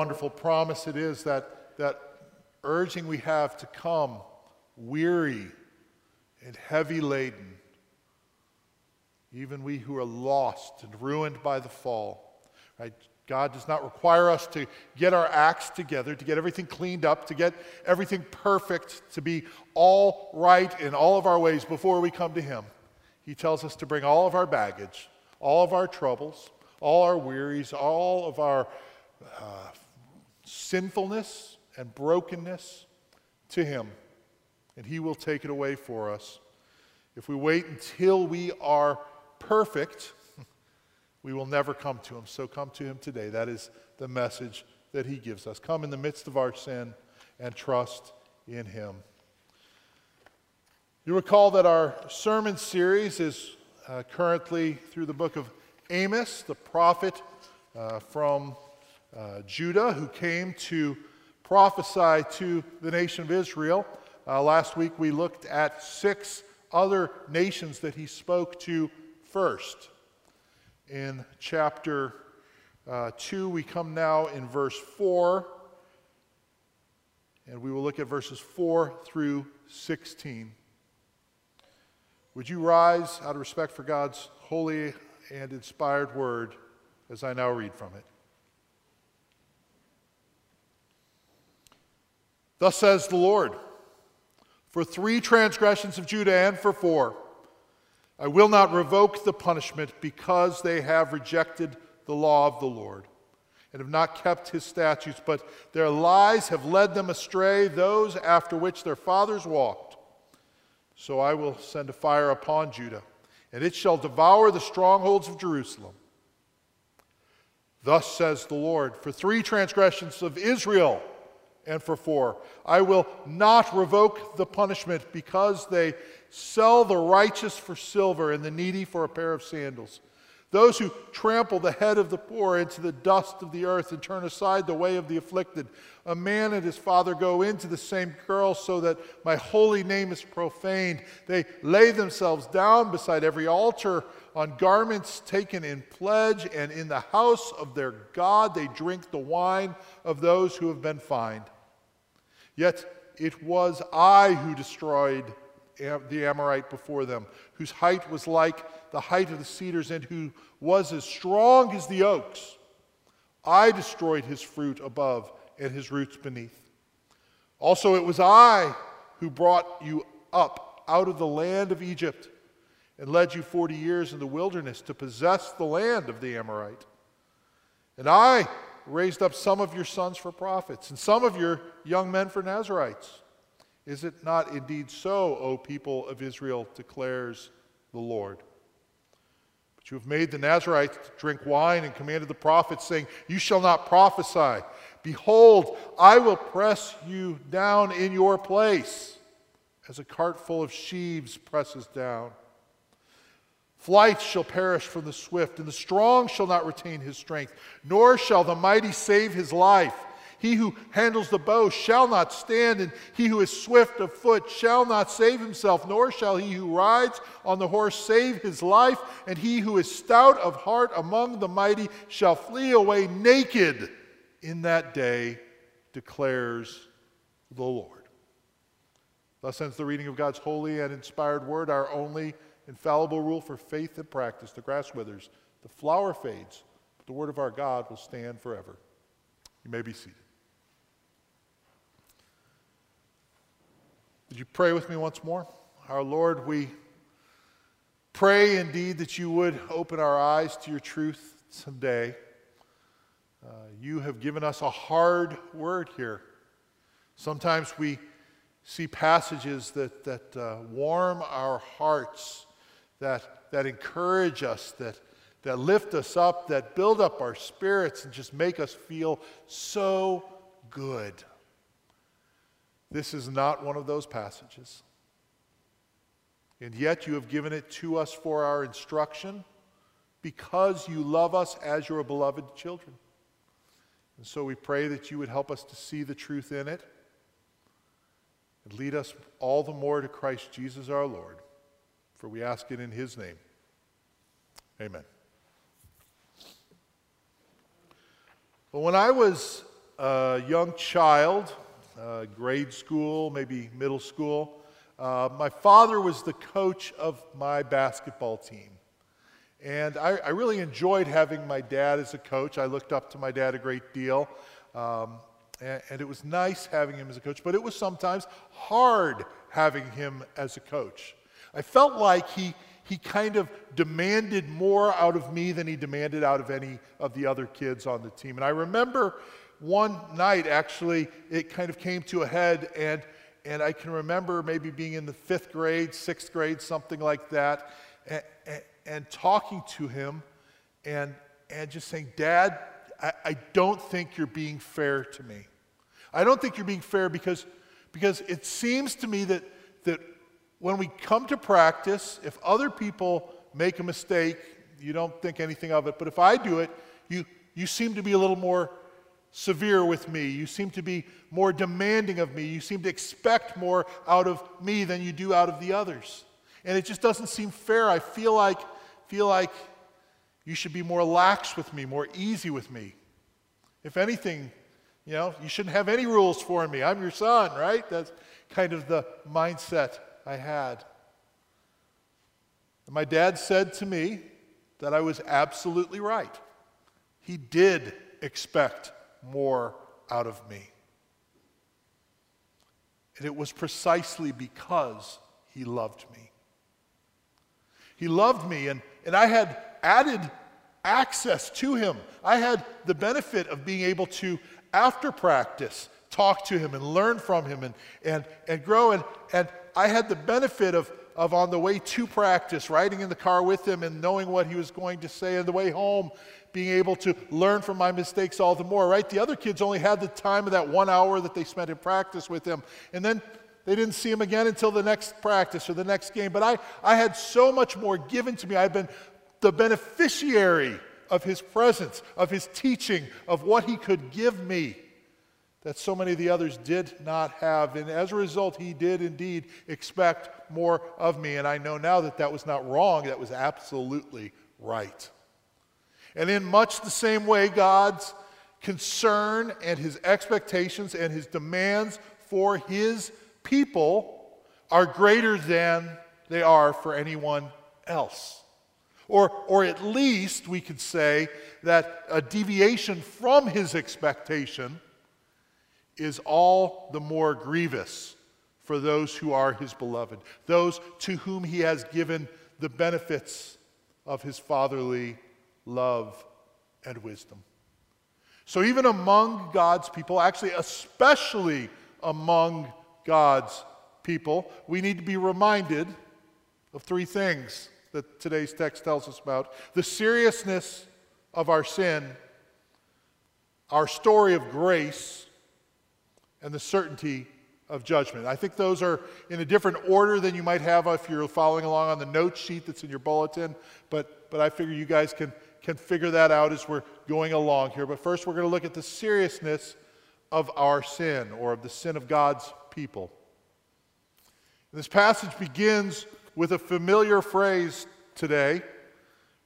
wonderful promise it is that, that urging we have to come weary and heavy laden, even we who are lost and ruined by the fall. Right? God does not require us to get our acts together, to get everything cleaned up, to get everything perfect, to be all right in all of our ways before we come to Him. He tells us to bring all of our baggage, all of our troubles, all our wearies, all of our uh, sinfulness and brokenness to Him, and He will take it away for us. If we wait until we are perfect, we will never come to him. So come to him today. That is the message that he gives us. Come in the midst of our sin and trust in him. You recall that our sermon series is uh, currently through the book of Amos, the prophet uh, from uh, Judah who came to prophesy to the nation of Israel. Uh, last week we looked at six other nations that he spoke to first in chapter uh, 2. We come now in verse 4, and we will look at verses 4 through 16. Would you rise out of respect for God's holy and inspired word as I now read from it? Thus says the Lord For three transgressions of Judah and for four, I will not revoke the punishment because they have rejected the law of the Lord and have not kept his statutes, but their lies have led them astray, those after which their fathers walked. So I will send a fire upon Judah, and it shall devour the strongholds of Jerusalem. Thus says the Lord For three transgressions of Israel and for four, I will not revoke the punishment because they Sell the righteous for silver and the needy for a pair of sandals. Those who trample the head of the poor into the dust of the earth and turn aside the way of the afflicted. A man and his father go into the same girl so that my holy name is profaned. They lay themselves down beside every altar on garments taken in pledge, and in the house of their God they drink the wine of those who have been fined. Yet it was I who destroyed the Amorite before them, whose height was like the height of the cedars and who was as strong as the oaks. I destroyed his fruit above and his roots beneath. Also, it was I who brought you up out of the land of Egypt and led you 40 years in the wilderness to possess the land of the Amorite. And I raised up some of your sons for prophets and some of your young men for Nazarites. Is it not indeed so, O people of Israel, declares the Lord? But you have made the Nazarites drink wine and commanded the prophets, saying, You shall not prophesy. Behold, I will press you down in your place, as a cart full of sheaves presses down. Flight shall perish from the swift, and the strong shall not retain his strength, nor shall the mighty save his life. He who handles the bow shall not stand, and he who is swift of foot shall not save himself, nor shall he who rides on the horse save his life. And he who is stout of heart among the mighty shall flee away naked in that day, declares the Lord. Thus ends the reading of God's holy and inspired word, our only infallible rule for faith and practice. The grass withers, the flower fades, but the word of our God will stand forever. You may be seated. Would you pray with me once more? Our Lord, we pray indeed that you would open our eyes to your truth someday. Uh, you have given us a hard word here. Sometimes we see passages that, that uh, warm our hearts, that, that encourage us, that, that lift us up, that build up our spirits, and just make us feel so good. This is not one of those passages. And yet you have given it to us for our instruction because you love us as your beloved children. And so we pray that you would help us to see the truth in it and lead us all the more to Christ Jesus our Lord. For we ask it in his name. Amen. Well, when I was a young child, uh, grade school, maybe middle school, uh, my father was the coach of my basketball team. And I, I, really enjoyed having my dad as a coach. I looked up to my dad a great deal. Um, and, and, it was nice having him as a coach, but it was sometimes hard having him as a coach. I felt like he, he kind of demanded more out of me than he demanded out of any of the other kids on the team. And I remember one night, actually, it kind of came to a head, and, and I can remember maybe being in the fifth grade, sixth grade, something like that, and, and, and talking to him and, and just saying, Dad, I, I don't think you're being fair to me. I don't think you're being fair because, because it seems to me that, that when we come to practice, if other people make a mistake, you don't think anything of it. But if I do it, you, you seem to be a little more severe with me. You seem to be more demanding of me. You seem to expect more out of me than you do out of the others. And it just doesn't seem fair. I feel like, feel like you should be more lax with me, more easy with me. If anything, you know, you shouldn't have any rules for me. I'm your son, right? That's kind of the mindset I had. And my dad said to me that I was absolutely right. He did expect more out of me. And it was precisely because he loved me. He loved me, and, and I had added access to him. I had the benefit of being able to, after practice, talk to him and learn from him and, and, and grow. And, and I had the benefit of, of on the way to practice, riding in the car with him and knowing what he was going to say, on the way home, being able to learn from my mistakes all the more, right? The other kids only had the time of that one hour that they spent in practice with him. And then they didn't see him again until the next practice or the next game. But I, I had so much more given to me. I've been the beneficiary of his presence, of his teaching, of what he could give me that so many of the others did not have. And as a result, he did indeed expect more of me. And I know now that that was not wrong, that was absolutely right. And in much the same way, God's concern and his expectations and his demands for his people are greater than they are for anyone else. Or, or at least we could say that a deviation from his expectation is all the more grievous for those who are his beloved, those to whom he has given the benefits of his fatherly love and wisdom. So, even among God's people, actually, especially among God's people, we need to be reminded of three things that today's text tells us about the seriousness of our sin, our story of grace, and the certainty of judgment. I think those are in a different order than you might have if you're following along on the note sheet that's in your bulletin, but, but I figure you guys can, can figure that out as we're going along here. But first, we're going to look at the seriousness of our sin or of the sin of God's people. This passage begins with a familiar phrase today,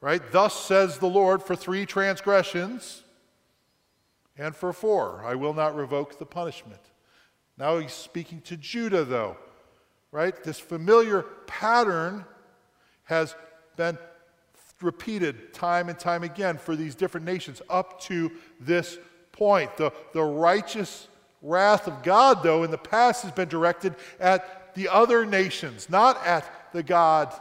right? Thus says the Lord, for three transgressions and for four, I will not revoke the punishment. Now he's speaking to Judah, though, right? This familiar pattern has been repeated time and time again for these different nations up to this point. The, the righteous wrath of God, though, in the past has been directed at the other nations, not at the God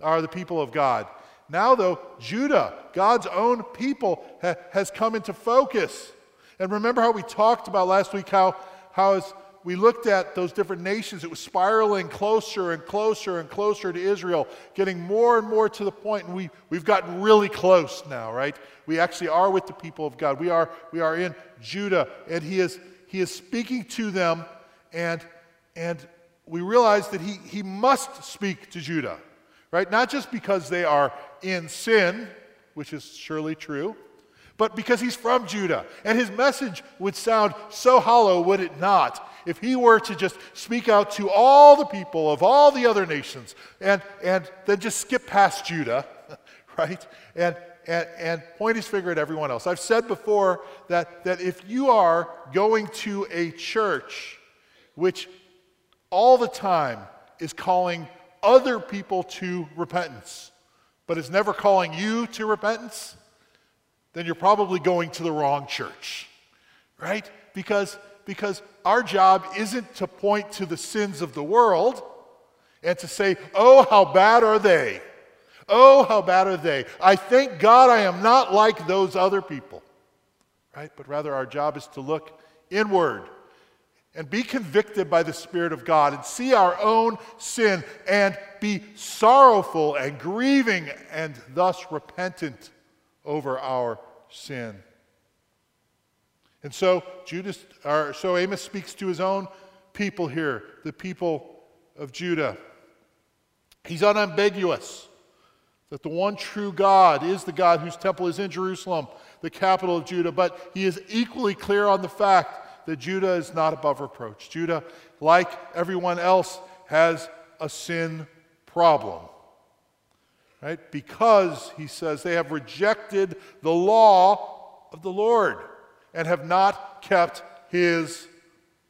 or the people of God. Now, though, Judah, God's own people, ha, has come into focus. And remember how we talked about last week how, how as we looked at those different nations, it was spiraling closer and closer and closer to Israel, getting more and more to the point. and we, we've gotten really close now, right? We actually are with the people of God. We are, we are in Judah, and he is, he is speaking to them, and, and we realize that he, he must speak to Judah, right? Not just because they are in sin, which is surely true, but because he's from Judah. And his message would sound so hollow, would it not, if he were to just speak out to all the people of all the other nations and, and then just skip past Judah, right? And, and, and point his finger at everyone else. I've said before that, that if you are going to a church which all the time is calling other people to repentance, but is never calling you to repentance, then you're probably going to the wrong church, right? Because, because our job isn't to point to the sins of the world and to say, oh, how bad are they? Oh, how bad are they? I thank God I am not like those other people, right? But rather, our job is to look inward and be convicted by the Spirit of God and see our own sin and be sorrowful and grieving and thus repentant over our sin. And so Judas, or so Amos speaks to his own people here, the people of Judah. He's unambiguous that the one true God is the God whose temple is in Jerusalem, the capital of Judah, but he is equally clear on the fact that Judah is not above reproach. Judah, like everyone else, has a sin problem. Right? Because, he says, they have rejected the law of the Lord and have not kept his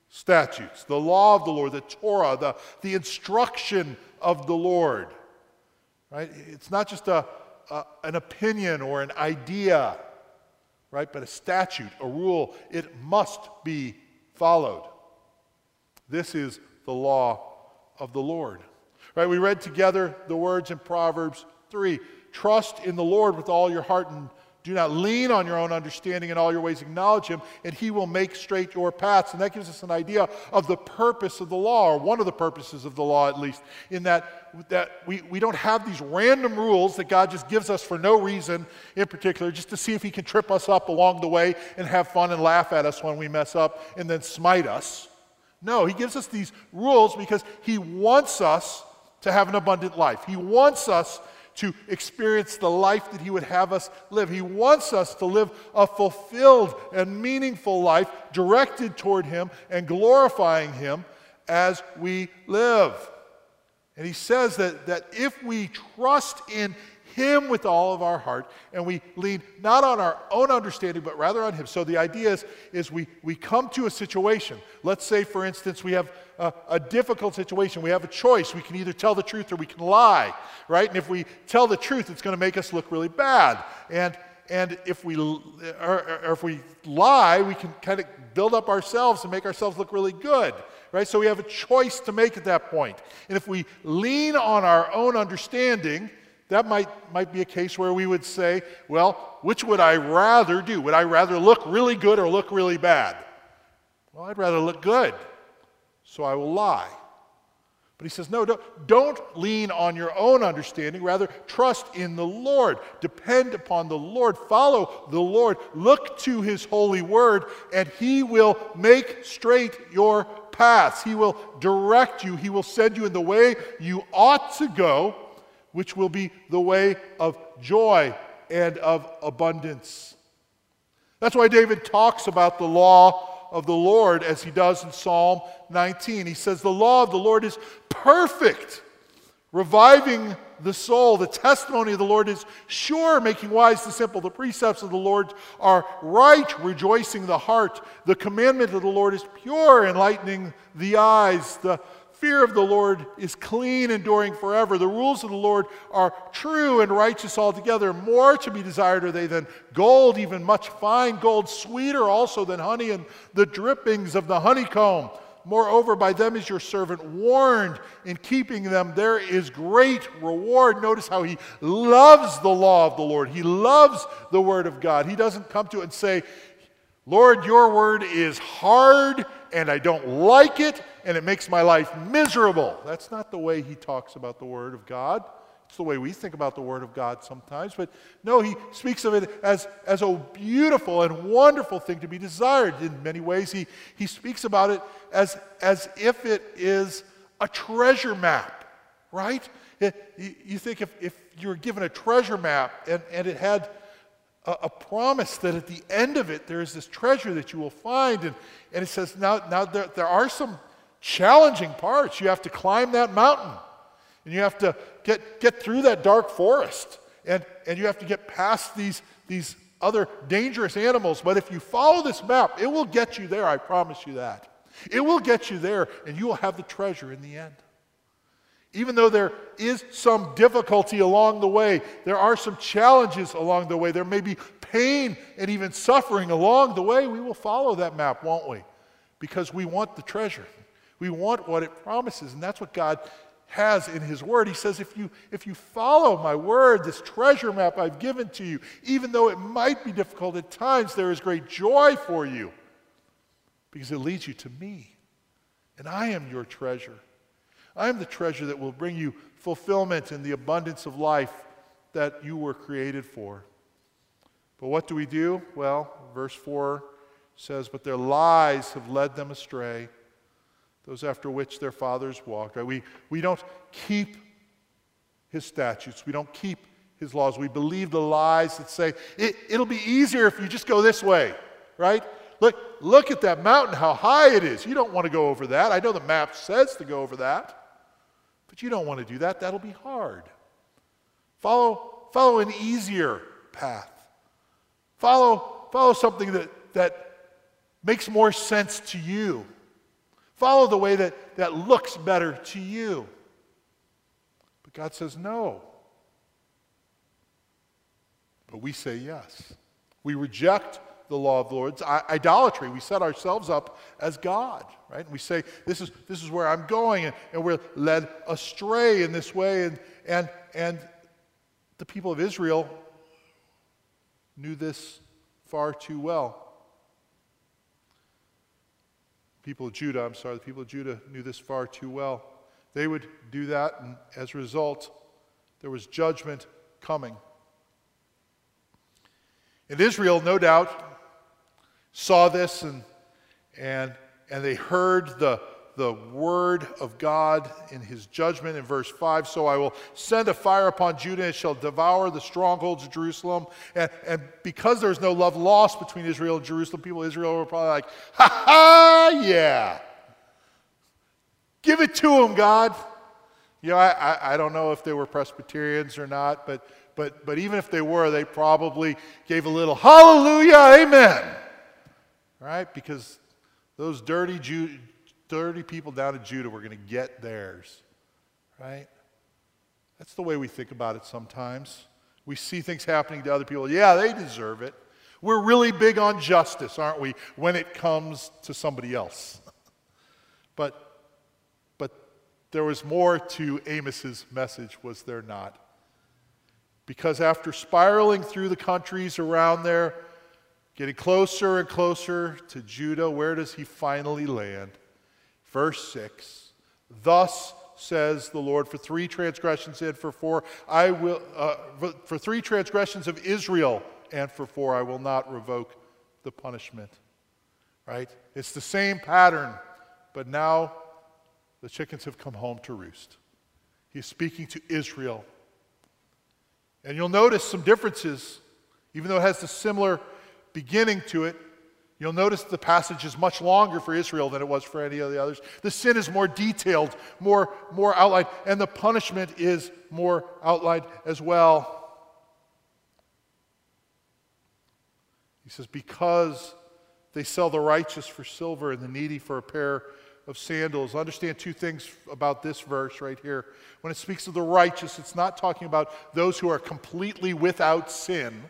statutes. The law of the Lord, the Torah, the, the instruction of the Lord. Right? It's not just a, a an opinion or an idea right? But a statute, a rule, it must be followed. This is the law of the Lord. Right? We read together the words in Proverbs 3 Trust in the Lord with all your heart and do not lean on your own understanding in all your ways. Acknowledge him, and he will make straight your paths. And that gives us an idea of the purpose of the law, or one of the purposes of the law at least, in that, that we, we don't have these random rules that God just gives us for no reason in particular, just to see if he can trip us up along the way and have fun and laugh at us when we mess up and then smite us. No, he gives us these rules because he wants us to have an abundant life. He wants us to experience the life that He would have us live. He wants us to live a fulfilled and meaningful life directed toward Him and glorifying Him as we live. And He says that, that if we trust in him with all of our heart, and we lean not on our own understanding, but rather on Him. So the idea is, is we, we come to a situation. Let's say, for instance, we have a, a difficult situation. We have a choice. We can either tell the truth or we can lie, right? And if we tell the truth, it's going to make us look really bad. And and if we or, or, if we lie, we can kind of build up ourselves and make ourselves look really good, right? So we have a choice to make at that point. And if we lean on our own understanding, that might, might be a case where we would say, well, which would I rather do? Would I rather look really good or look really bad? Well, I'd rather look good, so I will lie. But he says, no, don't, don't lean on your own understanding. Rather, trust in the Lord. Depend upon the Lord. Follow the Lord. Look to his holy word, and he will make straight your paths. He will direct you. He will send you in the way you ought to go which will be the way of joy and of abundance. That's why David talks about the law of the Lord as he does in Psalm 19. He says, The law of the Lord is perfect, reviving the soul. The testimony of the Lord is sure, making wise the simple. The precepts of the Lord are right, rejoicing the heart. The commandment of the Lord is pure, enlightening the eyes. The fear of the Lord is clean, enduring forever. The rules of the Lord are true and righteous altogether. More to be desired are they than gold, even much fine gold, sweeter also than honey and the drippings of the honeycomb. Moreover, by them is your servant warned. In keeping them, there is great reward. Notice how he loves the law of the Lord. He loves the word of God. He doesn't come to it and say, Lord, your word is hard and I don't like it and it makes my life miserable. That's not the way he talks about the Word of God. It's the way we think about the Word of God sometimes. But no, he speaks of it as, as a beautiful and wonderful thing to be desired. In many ways, he, he speaks about it as, as if it is a treasure map, right? You, think if, if you were given a treasure map and, and it had a, a, promise that at the end of it there is this treasure that you will find. And, and it says, now, now there, there are some challenging parts. You have to climb that mountain and you have to get, get through that dark forest and, and you have to get past these, these other dangerous animals. But if you follow this map, it will get you there, I promise you that. It will get you there, and you will have the treasure in the end. Even though there is some difficulty along the way, there are some challenges along the way, there may be pain and even suffering along the way, we will follow that map, won't we? Because we want the treasure. We want what it promises, and that's what God has in his word. He says, if you, if you follow my word, this treasure map I've given to you, even though it might be difficult at times, there is great joy for you because it leads you to me. And I am your treasure. I am the treasure that will bring you fulfillment and the abundance of life that you were created for. But what do we do? Well, verse 4 says, But their lies have led them astray those after which their fathers walked. Right? We, we don't keep his statutes, we don't keep his laws. We believe the lies that say it, it'll be easier if you just go this way, right? Look, look at that mountain, how high it is. You don't want to go over that. I know the map says to go over that, but you don't want to do that. That'll be hard. Follow, follow an easier path. Follow, follow something that, that makes more sense to you. Follow the way that, that looks better to you. But God says no. But we say yes. We reject the law of the Lord. It's idolatry. We set ourselves up as God, right? And we say, this is, this is where I'm going, and, and we're led astray in this way. And, and, and the people of Israel knew this far too well people of Judah, I'm sorry, the people of Judah knew this far too well. They would do that, and as a result, there was judgment coming. And Israel, no doubt, saw this and, and, and they heard the, the word of God in his judgment in verse 5. So I will send a fire upon Judah and shall devour the strongholds of Jerusalem. And, and because there's no love lost between Israel and Jerusalem, people Israel were probably like, ha ha, yeah. Give it to them, God. You know, I, I, I don't know if they were Presbyterians or not, but, but, but even if they were, they probably gave a little hallelujah, amen. Right? Because those dirty Jew, 30 people down in Judah were going to get theirs, right? That's the way we think about it sometimes. We see things happening to other people. Yeah, they deserve it. We're really big on justice, aren't we, when it comes to somebody else? but, but there was more to Amos's message, was there not? Because after spiraling through the countries around there, getting closer and closer to Judah, where does he finally land? Verse 6 Thus says the Lord, for three transgressions and for four, I will, uh, for three transgressions of Israel and for four, I will not revoke the punishment. Right? It's the same pattern, but now the chickens have come home to roost. He's speaking to Israel. And you'll notice some differences, even though it has the similar beginning to it. You'll notice the passage is much longer for Israel than it was for any of the others. The sin is more detailed, more, more outlined, and the punishment is more outlined as well. He says, Because they sell the righteous for silver and the needy for a pair of sandals. Understand two things about this verse right here. When it speaks of the righteous, it's not talking about those who are completely without sin.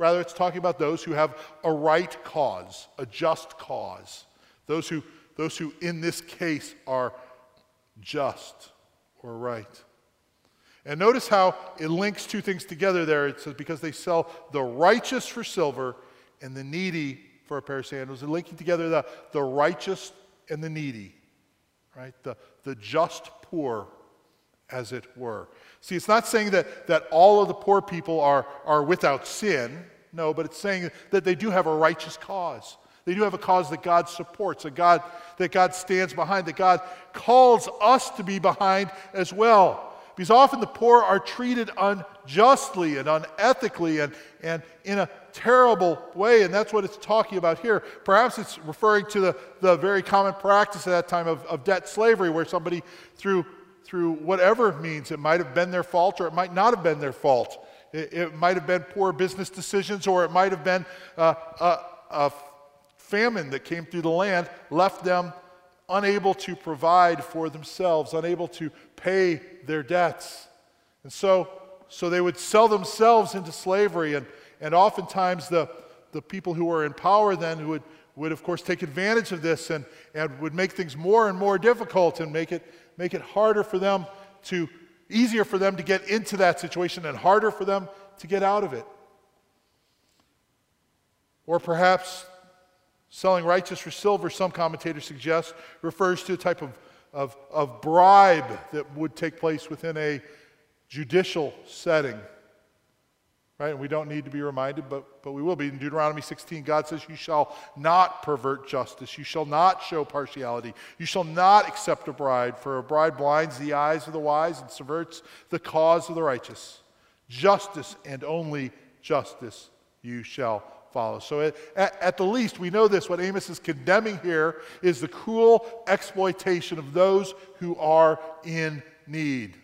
Rather, it's talking about those who have a right cause, a just cause. Those who, those who in this case, are just or right. And notice how it links two things together there. It says, because they sell the righteous for silver and the needy for a pair of sandals. And linking together the, the righteous and the needy, right? The, the just poor, as it were. See, it's not saying that, that all of the poor people are, are without sin. No, but it's saying that they do have a righteous cause. They do have a cause that God supports, a God that God stands behind, that God calls us to be behind as well. Because often the poor are treated unjustly and unethically and, and in a terrible way, and that's what it's talking about here. Perhaps it's referring to the, the very common practice at that time of, of debt slavery, where somebody, through, through whatever means, it might have been their fault or it might not have been their fault, It, it might have been poor business decisions, or it might have been uh, a, a famine that came through the land, left them unable to provide for themselves, unable to pay their debts. And so, so they would sell themselves into slavery, and, and oftentimes the, the people who were in power then would, would, of course, take advantage of this and, and would make things more and more difficult and make it, make it harder for them to, easier for them to get into that situation and harder for them to get out of it. Or perhaps selling righteous for silver, some commentators suggest, refers to a type of, of, of bribe that would take place within a judicial setting. Right? And we don't need to be reminded, but, but we will be. In Deuteronomy 16, God says, You shall not pervert justice. You shall not show partiality. You shall not accept a bride, for a bride blinds the eyes of the wise and subverts the cause of the righteous. Justice and only justice you shall follow. So, at, at, the least, we know this. What Amos is condemning here is the cruel exploitation of those who are in need.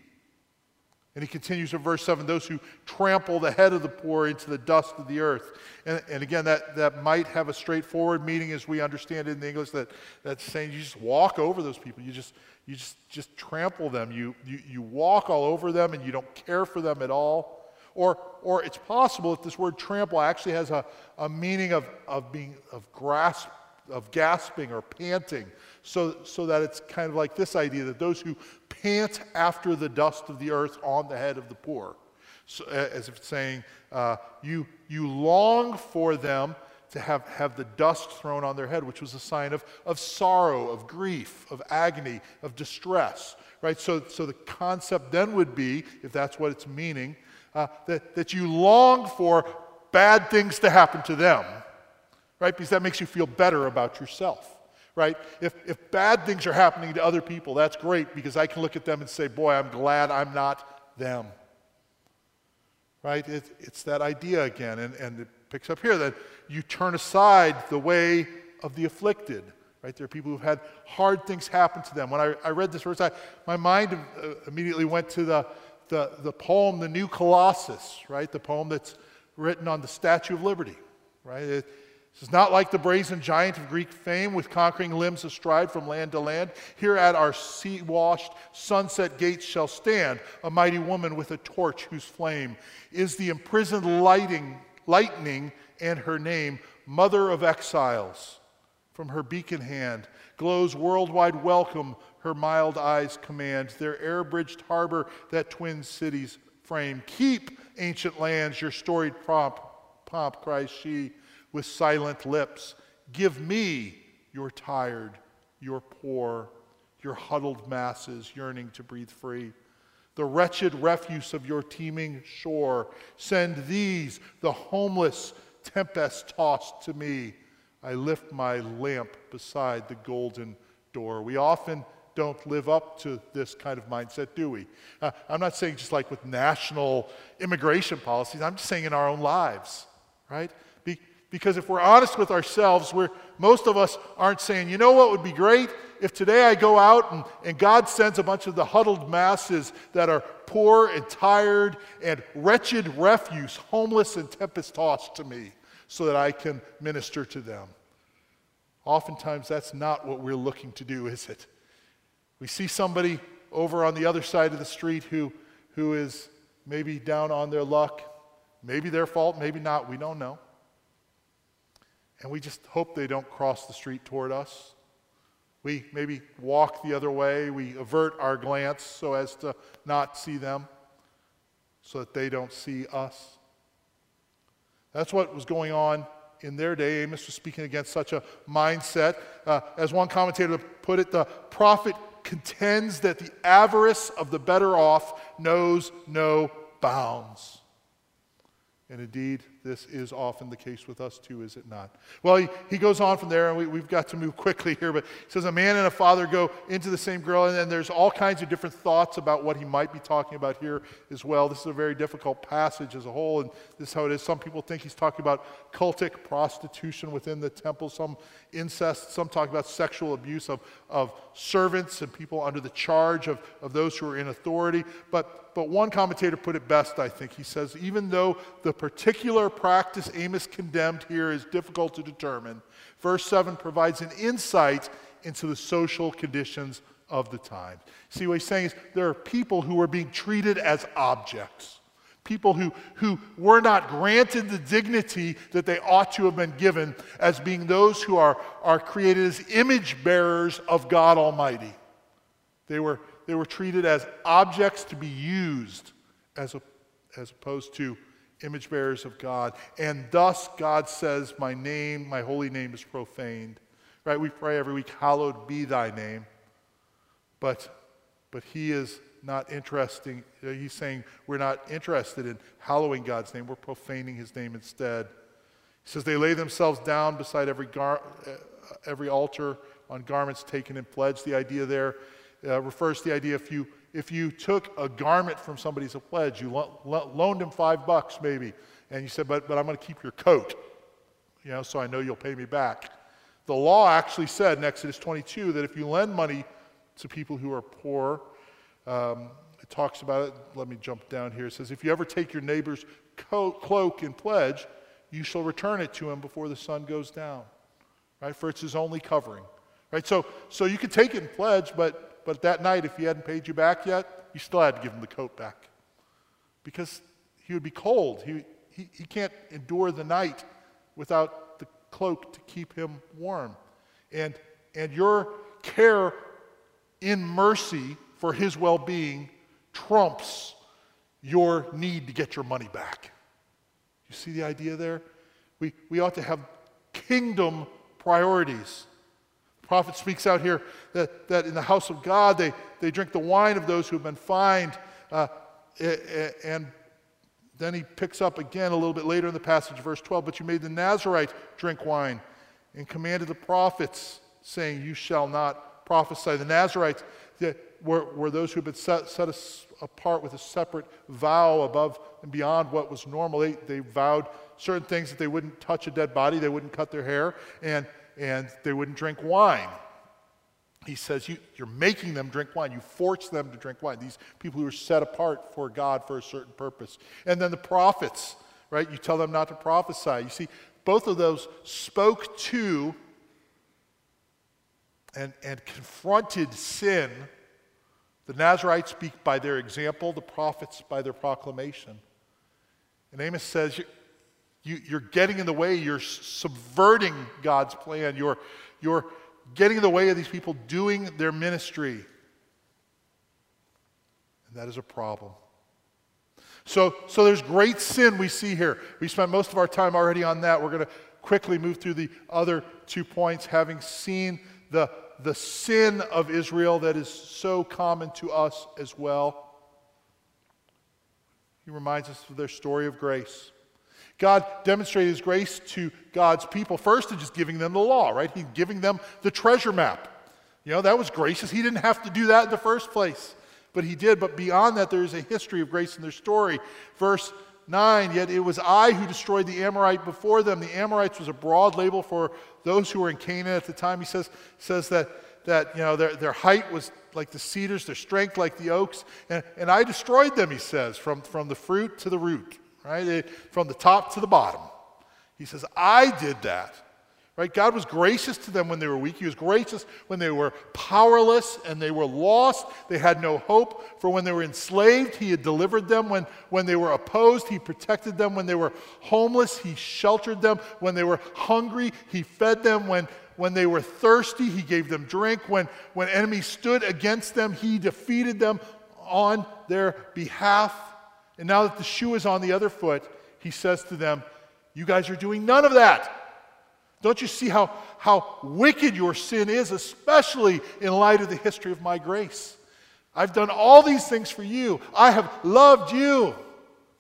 And he continues in verse 7 those who trample the head of the poor into the dust of the earth. And, and again, that, that might have a straightforward meaning as we understand it in the English that, that's saying you just walk over those people. You just, you just, just trample them. You, you, you walk all over them and you don't care for them at all. Or, or it's possible that this word trample actually has a, a meaning of, of being of grasp, of gasping or panting. So, so that it's kind of like this idea that those who pant after the dust of the earth on the head of the poor. So, as if saying, uh, you, you long for them to have, have the dust thrown on their head, which was a sign of, of sorrow, of grief, of agony, of distress. Right? So, so the concept then would be, if that's what it's meaning, uh, that, that you long for bad things to happen to them, right? Because that makes you feel better about yourself right? If, if bad things are happening to other people, that's great because I can look at them and say, boy, I'm glad I'm not them. Right? It, it's that idea again, and, and it picks up here that you turn aside the way of the afflicted. Right? There are people who've had hard things happen to them. When I, I read this verse, I, my mind uh, immediately went to the, the, the poem, The New Colossus, right? The poem that's written on the Statue of Liberty, right? It, this is not like the brazen giant of Greek fame with conquering limbs astride from land to land. Here at our sea washed sunset gates shall stand a mighty woman with a torch whose flame is the imprisoned lighting, lightning and her name, Mother of Exiles. From her beacon hand glows worldwide welcome, her mild eyes command. Their air bridged harbor that twin cities frame. Keep, ancient lands, your storied pomp, pomp cries she with silent lips. Give me your tired, your poor, your huddled masses yearning to breathe free. The wretched refuse of your teeming shore. Send these, the homeless, tempest tossed to me. I lift my lamp beside the golden door. We often don't live up to this kind of mindset, do we? Uh, I'm not saying just like with national immigration policies, I'm just saying in our own lives, right? Because if we're honest with ourselves, we're, most of us aren't saying, you know what would be great? If today I go out and, and God sends a bunch of the huddled masses that are poor and tired and wretched refuse, homeless and tempest tossed to me, so that I can minister to them. Oftentimes, that's not what we're looking to do, is it? We see somebody over on the other side of the street who, who is maybe down on their luck, maybe their fault, maybe not, we don't know. And we just hope they don't cross the street toward us. We maybe walk the other way. We avert our glance so as to not see them, so that they don't see us. That's what was going on in their day. Amos was speaking against such a mindset. Uh, as one commentator put it, the prophet contends that the avarice of the better off knows no bounds. And indeed, this is often the case with us too, is it not? Well, he, he goes on from there, and we, we've got to move quickly here, but he says, A man and a father go into the same girl, and then there's all kinds of different thoughts about what he might be talking about here as well. This is a very difficult passage as a whole, and this is how it is. Some people think he's talking about cultic prostitution within the temple, some incest, some talk about sexual abuse of, of servants and people under the charge of, of those who are in authority. But, but one commentator put it best, I think. He says, even though the particular practice Amos condemned here is difficult to determine, verse 7 provides an insight into the social conditions of the time. See, what he's saying is there are people who are being treated as objects people who, who were not granted the dignity that they ought to have been given as being those who are, are created as image bearers of God Almighty. They were, they were treated as objects to be used as, a, as opposed to image bearers of God. And thus God says, My name, my holy name is profaned. Right? We pray every week, Hallowed be thy name. But, but he is not interesting. Uh, he's saying we're not interested in hallowing God's name, we're profaning his name instead. He says they lay themselves down beside every, gar- uh, every altar on garments taken in pledge. The idea there uh, refers to the idea if you, if you took a garment from somebody as a pledge, you lo- lo- loaned him five bucks maybe, and you said, but, but I'm going to keep your coat, you know, so I know you'll pay me back. The law actually said in Exodus 22 that if you lend money to people who are poor, um, it talks about it. Let me jump down here. It says, If you ever take your neighbor's cloak and pledge, you shall return it to him before the sun goes down. Right? For it's his only covering. Right? So, so you could take it and pledge, but, but that night, if he hadn't paid you back yet, you still had to give him the coat back. Because he would be cold. He, he, he can't endure the night without the cloak to keep him warm. And, and your care in mercy for his well being trumps your need to get your money back. You see the idea there? We, we ought to have kingdom priorities. Prophet speaks out here that, that in the house of God they, they drink the wine of those who have been fined. Uh, and then he picks up again a little bit later in the passage, verse 12. But you made the Nazarite drink wine and commanded the prophets, saying, You shall not prophesy. The Nazarites, were, were those who had been set, set apart with a separate vow above and beyond what was normal. They, they vowed certain things that they wouldn't touch a dead body, they wouldn't cut their hair, and, and they wouldn't drink wine. He says, you, You're making them drink wine. You force them to drink wine. These people who are set apart for God for a certain purpose. And then the prophets, right? You tell them not to prophesy. You see, both of those spoke to and, and confronted sin the Nazarites speak by their example, the prophets by their proclamation. And Amos says, you, are getting in the way, you're subverting God's plan, you're, you're getting in the way of these people doing their ministry. And that is a problem. So, so there's great sin we see here. We spent most of our time already on that. We're going to quickly move through the other two points, having seen the the sin of Israel that is so common to us as well. He reminds us of their story of grace. God demonstrated his grace to God's people first in just giving them the law, right? He's giving them the treasure map. You know, that was gracious. He didn't have to do that in the first place, but he did. But beyond that, there's a history of grace in their story. Verse 9, yet it was I who destroyed the Amorite before them. The Amorites was a broad label for those who were in Canaan at the time. He says, says that, that you know, their, their height was like the cedars, their strength like the oaks. And, and I destroyed them, he says, from, from the fruit to the root, right? From the top to the bottom. He says, I did that. Right? God was gracious to them when they were weak. He was gracious when they were powerless and they were lost. They had no hope. For when they were enslaved, He had delivered them. When, when they were opposed, He protected them. When they were homeless, He sheltered them. When they were hungry, He fed them. When, when they were thirsty, He gave them drink. When, when enemies stood against them, He defeated them on their behalf. And now that the shoe is on the other foot, He says to them, You guys are doing none of that. Don't you see how, how wicked your sin is, especially in light of the history of my grace? I've done all these things for you. I have loved you,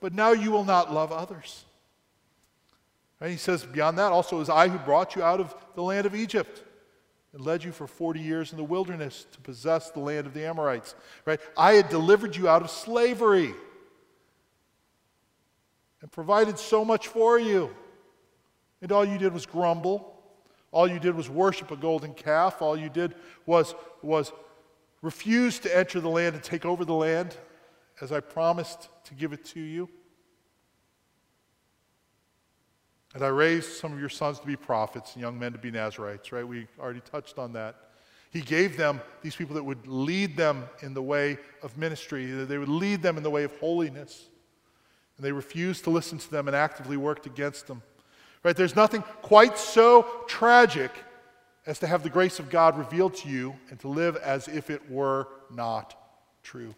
but now you will not love others. And he says, beyond that, also, was I who brought you out of the land of Egypt and led you for 40 years in the wilderness to possess the land of the Amorites. Right? I had delivered you out of slavery and provided so much for you. And all you did was grumble. All you did was worship a golden calf. All you did was, was refuse to enter the land and take over the land as I promised to give it to you. And I raised some of your sons to be prophets and young men to be Nazarites, right? We already touched on that. He gave them these people that would lead them in the way of ministry, they would lead them in the way of holiness. And they refused to listen to them and actively worked against them. Right? There's nothing quite so tragic as to have the grace of God revealed to you and to live as if it were not true.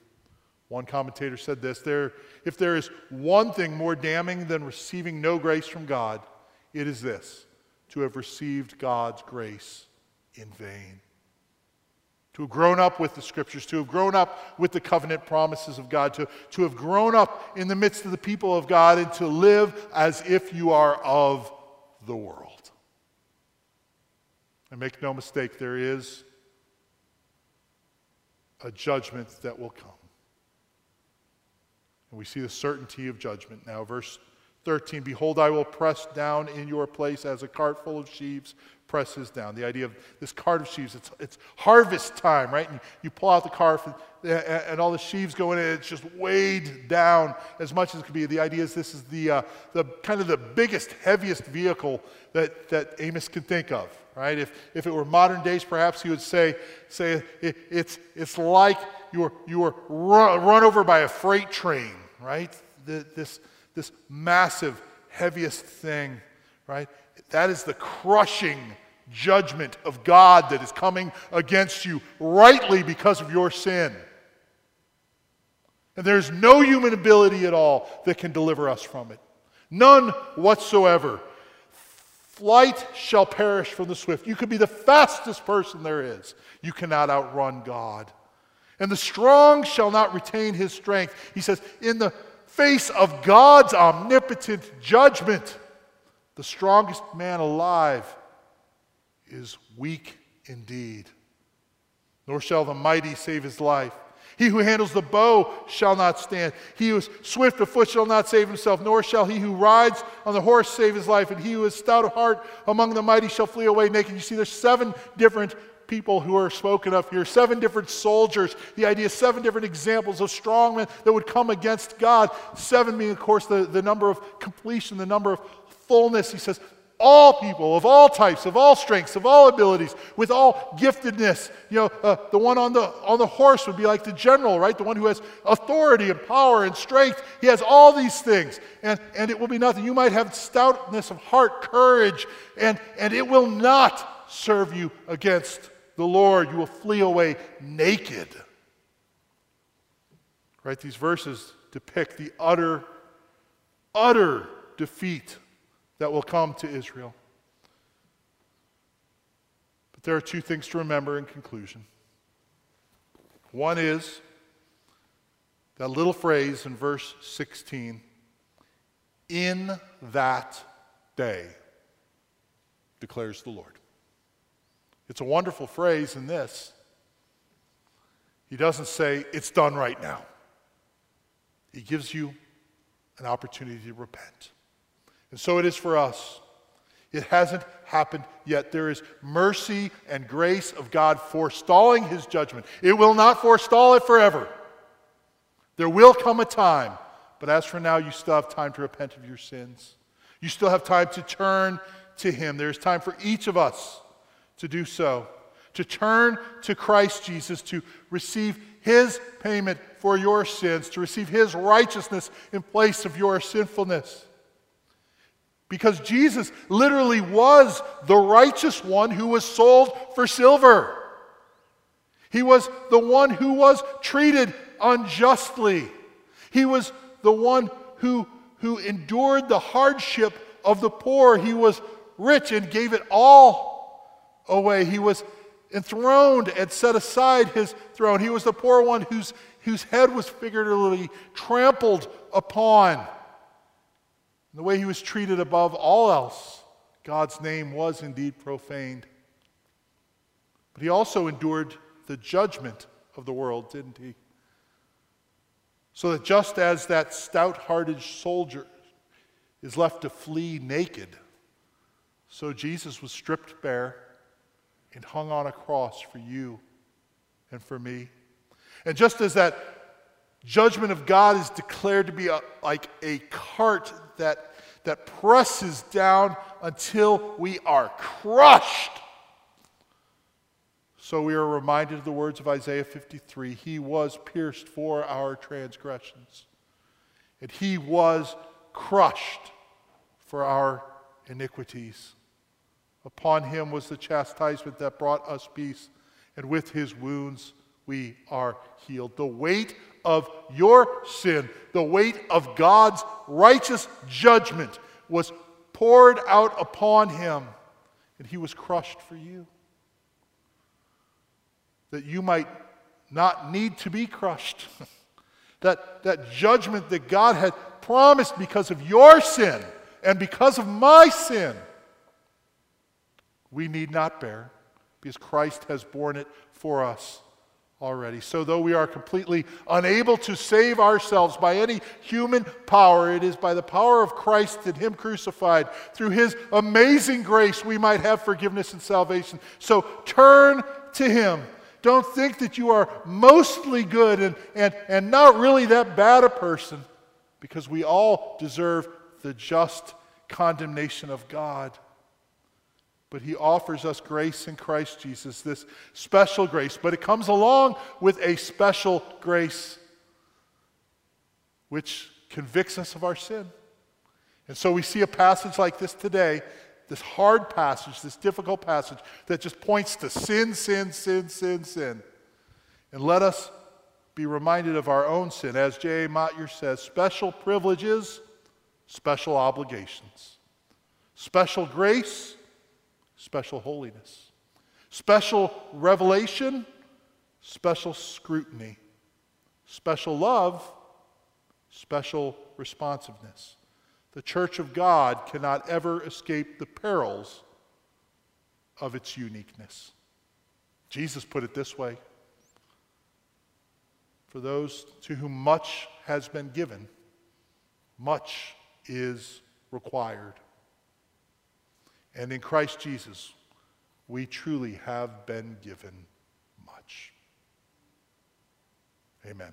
One commentator said this there, if there is one thing more damning than receiving no grace from God, it is this to have received God's grace in vain. To have grown up with the scriptures, to have grown up with the covenant promises of God, to, to have grown up in the midst of the people of God, and to live as if you are of the world. And make no mistake, there is a judgment that will come. And we see the certainty of judgment now. Verse 13 Behold, I will press down in your place as a cart full of sheaves presses down. The idea of this cart of sheaves, it's, it's harvest time, right? And you pull out the cart and, all the sheaves go in, and it's just weighed down as much as it could be. The idea is this is the, uh, the kind of the biggest, heaviest vehicle that, that Amos can think of, right? If, if it were modern days, perhaps he would say, say it, it's, it's like you were, you were run, run over by a freight train, right? The, this, this massive, heaviest thing, right? That is the crushing judgment of God that is coming against you rightly because of your sin. And there's no human ability at all that can deliver us from it. None whatsoever. Flight shall perish from the swift. You could be the fastest person there is. You cannot outrun God. And the strong shall not retain his strength. He says, in the face of God's omnipotent judgment, the strongest man alive is weak indeed. Nor shall the mighty save his life. He who handles the bow shall not stand. He who is swift of foot shall not save himself, nor shall he who rides on the horse save his life. And he who is stout of heart among the mighty shall flee away naked. You see, there's seven different people who are spoken of here, seven different soldiers. The idea, seven different examples of strong men that would come against God. Seven being, of course, the, the number of completion, the number of fullness. He says, all people of all types, of all strengths, of all abilities, with all giftedness. You know, uh, the one on the, on the horse would be like the general, right? The one who has authority and power and strength. He has all these things, and, and it will be nothing. You might have stoutness of heart, courage, and, and it will not serve you against the Lord. You will flee away naked. Right? These verses depict the utter, utter defeat that will come to Israel. But there are two things to remember in conclusion. One is that little phrase in verse 16 in that day, declares the Lord. It's a wonderful phrase in this. He doesn't say, it's done right now. He gives you an opportunity to repent. And so it is for us. It hasn't happened yet. There is mercy and grace of God forestalling his judgment. It will not forestall it forever. There will come a time, but as for now, you still have time to repent of your sins. You still have time to turn to him. There's time for each of us to do so, to turn to Christ Jesus, to receive his payment for your sins, to receive his righteousness in place of your sinfulness. Because Jesus literally was the righteous one who was sold for silver. He was the one who was treated unjustly. He was the one who, who endured the hardship of the poor. He was rich and gave it all away. He was enthroned and set aside his throne. He was the poor one whose, whose head was figuratively trampled upon And the way he was treated above all else, God's name was indeed profaned. But he also endured the judgment of the world, didn't he? So that just as that stout hearted soldier is left to flee naked, so Jesus was stripped bare and hung on a cross for you and for me. And just as that judgment of God is declared to be a, like a cart that, that presses down until we are crushed, so we are reminded of the words of Isaiah 53 He was pierced for our transgressions, and He was crushed for our iniquities. Upon Him was the chastisement that brought us peace, and with His wounds we are healed. The weight of your sin, the weight of God's righteous judgment was poured out upon Him, and He was crushed for you that you might not need to be crushed. that, that judgment that God had promised because of your sin and because of my sin, we need not bear because Christ has borne it for us already. So, though we are completely unable to save ourselves by any human power, it is by the power of Christ and Him crucified. Through His amazing grace, we might have forgiveness and salvation. So, turn to Him don't think that you are mostly good and, and, and not really that bad a person because we all deserve the just condemnation of God. But he offers us grace in Christ Jesus, this special grace. But it comes along with a special grace which convicts us of our sin. And so we see a passage like this today this hard passage, this difficult passage that just points to sin, sin, sin, sin, sin. And let us be reminded of our own sin. As J.A. Motyer says, special privileges, special obligations. Special grace, special holiness. Special revelation, special scrutiny. Special love, special responsiveness. The church of God cannot ever escape the perils of its uniqueness. Jesus put it this way For those to whom much has been given, much is required. And in Christ Jesus, we truly have been given much. Amen.